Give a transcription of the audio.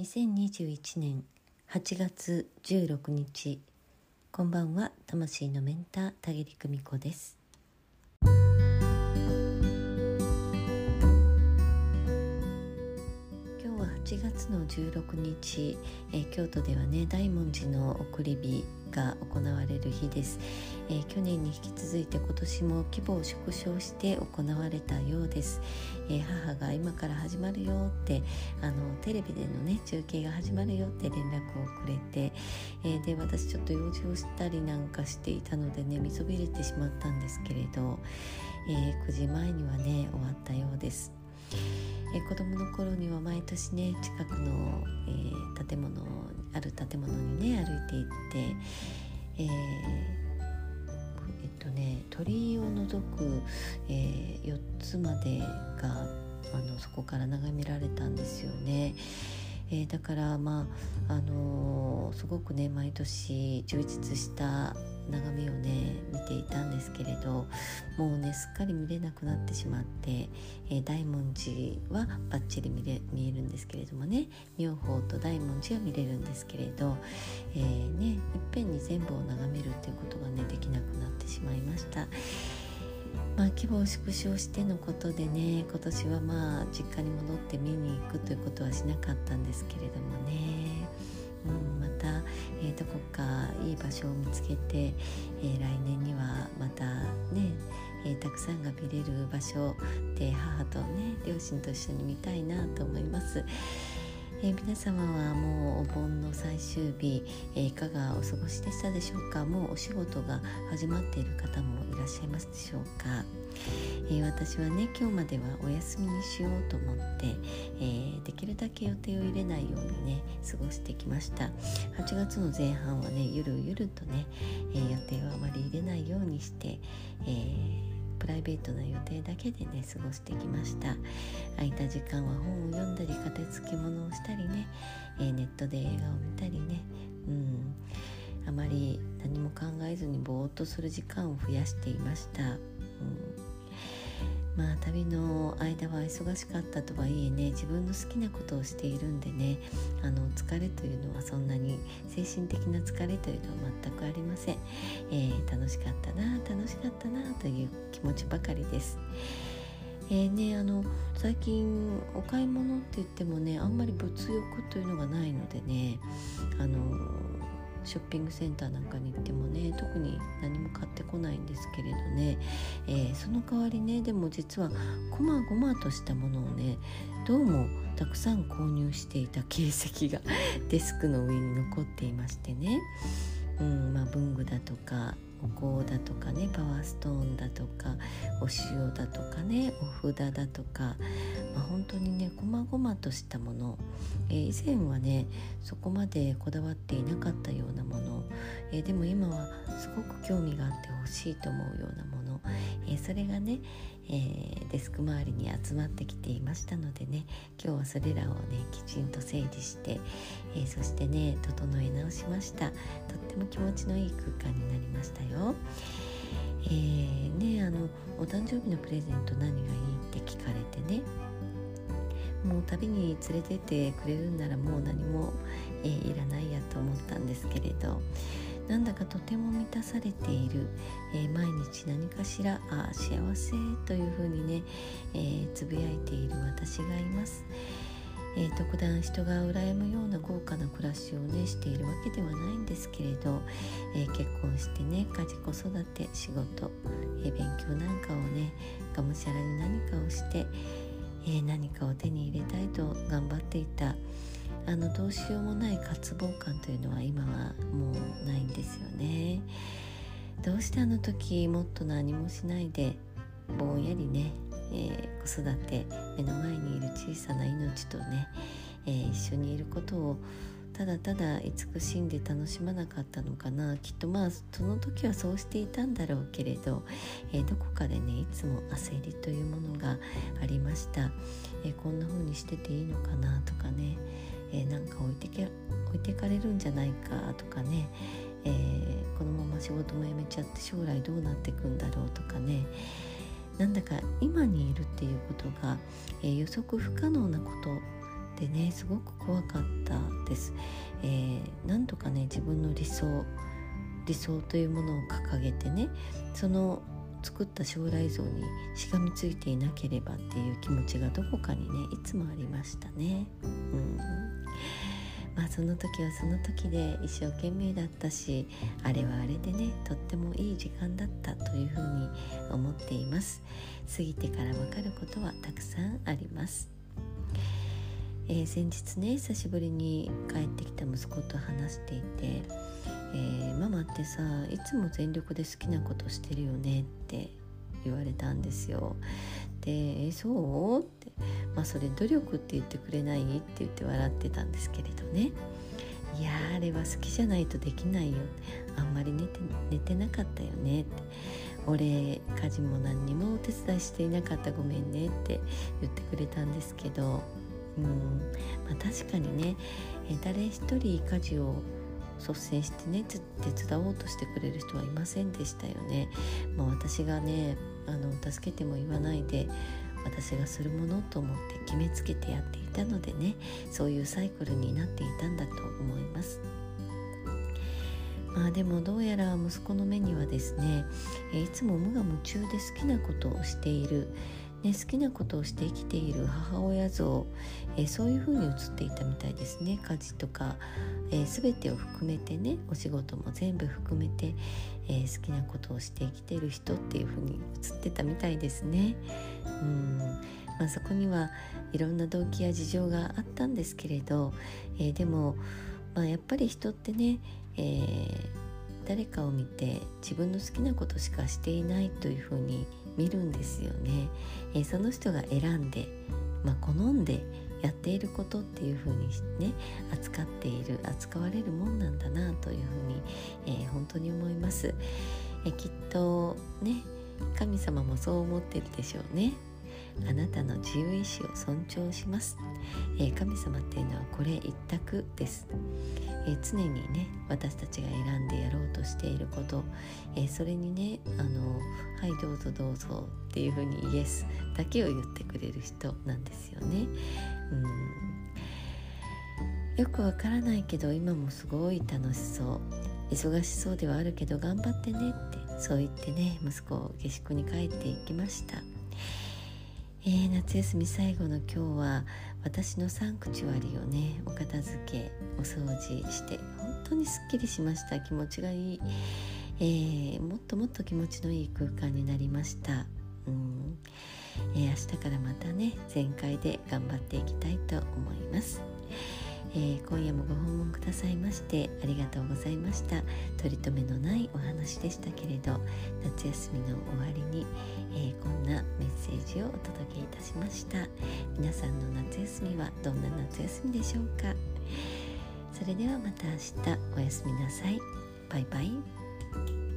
2021年8月16日こんばんは魂のメンター田切久美子です。月の16日、え京都ではね大文字の送り火が行われる日です、えー去年に引き続いて今年も規模を縮小して行われたようです、えー母が今から始まるよってあのテレビでのね中継が始まるよって連絡をくれて、えーで私ちょっと用事をしたりなんかしていたのでね見そびれてしまったんですけれど、え9時前にはね終わったようです。えー子供の頃には毎年ね近くの、えー建物ある建物にね歩いて行って、えーえっとね鳥居を除く、え4つまでがあのそこから眺められたんですよね。えーだからまああのーすごくね毎年充実した眺めをね見ていたんですけれどもうねすっかり見れなくなってしまって、えー大文字はバッチリ見れ見えるんですけれどもね妙法と大文字は見れるんですけれど、えーねいっぺんに全部を眺めるっていうことがねできなくなってしまいました。まあ、規模を縮小してのことでね今年はまあ実家に戻って見に行くということはしなかったんですけれどもね、い場所を見つけて、えー来年にはまたね、えーたくさんが見れる場所で母とね両親と一緒に見たいなと思います。えー皆様はもうお盆の最終日、えーいかがお過ごしでしたでしょうか？もうお仕事が始まっている方もいらっしゃいますでしょうか、えー私はね今日まではお休みにしようと思って、えできるだけ予定を入れないようにね過ごしてきました。8月の前半はねゆるゆるとね、え予定をあまり入れないようにして、えライベートな予定だけでね過ごしてきました。空いた時間は本を読んだり片付け物をしたりね、えーネットで映画を見たりね。うん。あまり何も考えずにぼーっとする時間を増やしていました、うん、まあ旅の間は忙しかったとはいえね自分の好きなことをしているんでねあの疲れというのはそんなに精神的な疲れというのは全くありません、えー楽しかったな楽しかったな気持ちばかりです。えーね、あの最近お買い物って言ってもねあんまり物欲というのがないのでねあのショッピングセンターなんかに行ってもね特に何も買ってこないんですけれどね、えーその代わりねでも実はこまごまとしたものをねどうもたくさん購入していた形跡がデスクの上に残っていましてね、うんまあ、文具だとかお香だとかねパワーストーンだとかお塩だとかねお札だとか、まあ、本当にねこまごまとしたもの、えー以前はねそこまでこだわっていなかったようなもの、えーでも今はすごく興味があってほしいと思うようなもの、えーそれがね、えーデスク周りに集まってきていましたのでね今日はそれらをねきちんと整理して、えーそしてね整え直しましたとっても気持ちのいい空間になりましたよ。えーねあのお誕生日のプレゼント何がいいって聞かれてねもう旅に連れてってくれるんならもう何も、えーいらないやと思ったんですけれどなんだかとても満たされている、えー毎日何かしらあ幸せというふうにね、えーつぶやいている私がいます。えー特段人が羨むような豪華な暮らしをねしているわけではないんですけれど、えー結婚してね家事子育て仕事、えー勉強なんかをねがむしゃらに何かをして、え何かを手に入れたいと頑張っていたあのどうしようもない渇望感というのは今はもうないんですよね。どうしてあの時もっと何もしないでぼんやりね、えー子育て目の前にいる小さな命とね、えー一緒にいることをただただ慈しんで楽しまなかったのかな。きっとまあその時はそうしていたんだろうけれど、えーどこかでねいつも焦りというものがありました、えーこんな風にしてていいのかなとかね、置いてかれるんじゃないかとかね、えーこのまま仕事も辞めちゃって将来どうなっていくんだろうとかね。なんだか今にいるっていうことが、えー予測不可能なことでねすごく怖かったです、えー、なんとかね自分の理想理想というものを掲げてねその作った将来像にしがみついていなければっていう気持ちがどこかにねいつもありましたね。うん。まあ、その時はその時で一生懸命だったしあれはあれでねとってもいい時間だったというふうに思っています過ぎてからわかることはたくさんありますえー、先日ね久しぶりに帰ってきた息子と話していて「えー、ママってさいつも全力で好きなことしてるよね」って言われたんですよ。で「えそう?」って「まあそれ努力って言ってくれない?」って言って笑ってたんですけれどね。いやあれは好きじゃないとできないよあんまり寝て寝てなかったよねって俺家事も何にもお手伝いしていなかったごめんねって言ってくれたんですけどうんまあ、確かにね、え誰一人家事を率先してね手伝おうとしてくれる人はいませんでしたよね。まあ、私がねあの助けても言わないで私がするものと思って決めつけてやっていたのでねそういうサイクルになっていたんだと思います。まあでもどうやら息子の目にはですねいつも無我夢中で好きなことをしているね、好きなことをして生きている母親像、え、そういう風に映っていたみたいですね家事とか、え、全てを含めてねお仕事も全部含めて、えー、好きなことをして生きてる人っていう風に映ってたみたいですね。うんまあ、そこにはいろんな動機や事情があったんですけれど、えでも、まあ、やっぱり人ってね、え誰かを見て自分の好きなことしかしていないというふうに見るんですよね、えー、その人が選んで、まあ、好んでやっていることっていうふうにね扱っている扱われるもんなんだなというふうに、えー、本当に思います、え、きっとね神様もそう思ってるでしょうね。あなたの自由意志を尊重します、えー、神様っていうのはこれ一択です、えー、常にね私たちが選んでやろうとしていること、えー、それにねあの「はいどうぞどうぞ」っていうふうにイエスだけを言ってくれる人なんですよね。うん。よくわからないけど今もすごい楽しそう。忙しそうではあるけど頑張ってねってそう言ってね息子を下宿に帰っていきました。えー、夏休み最後の今日は私のサンクチュアリをねお片付けお掃除して本当にすっきりしました。気持ちがいい、えー、もっともっと気持ちのいい空間になりました。うん、えー、明日からまたね全開で頑張っていきたいと思います。えー、今夜もご訪問くださいましてありがとうございました。取り留めのないお話でしたけれど夏休みの終わりに、えー、こんなメッセージをお届けいたしました。皆さんの夏休みはどんな夏休みでしょうか。それではまた明日。おやすみなさい。バイバイ。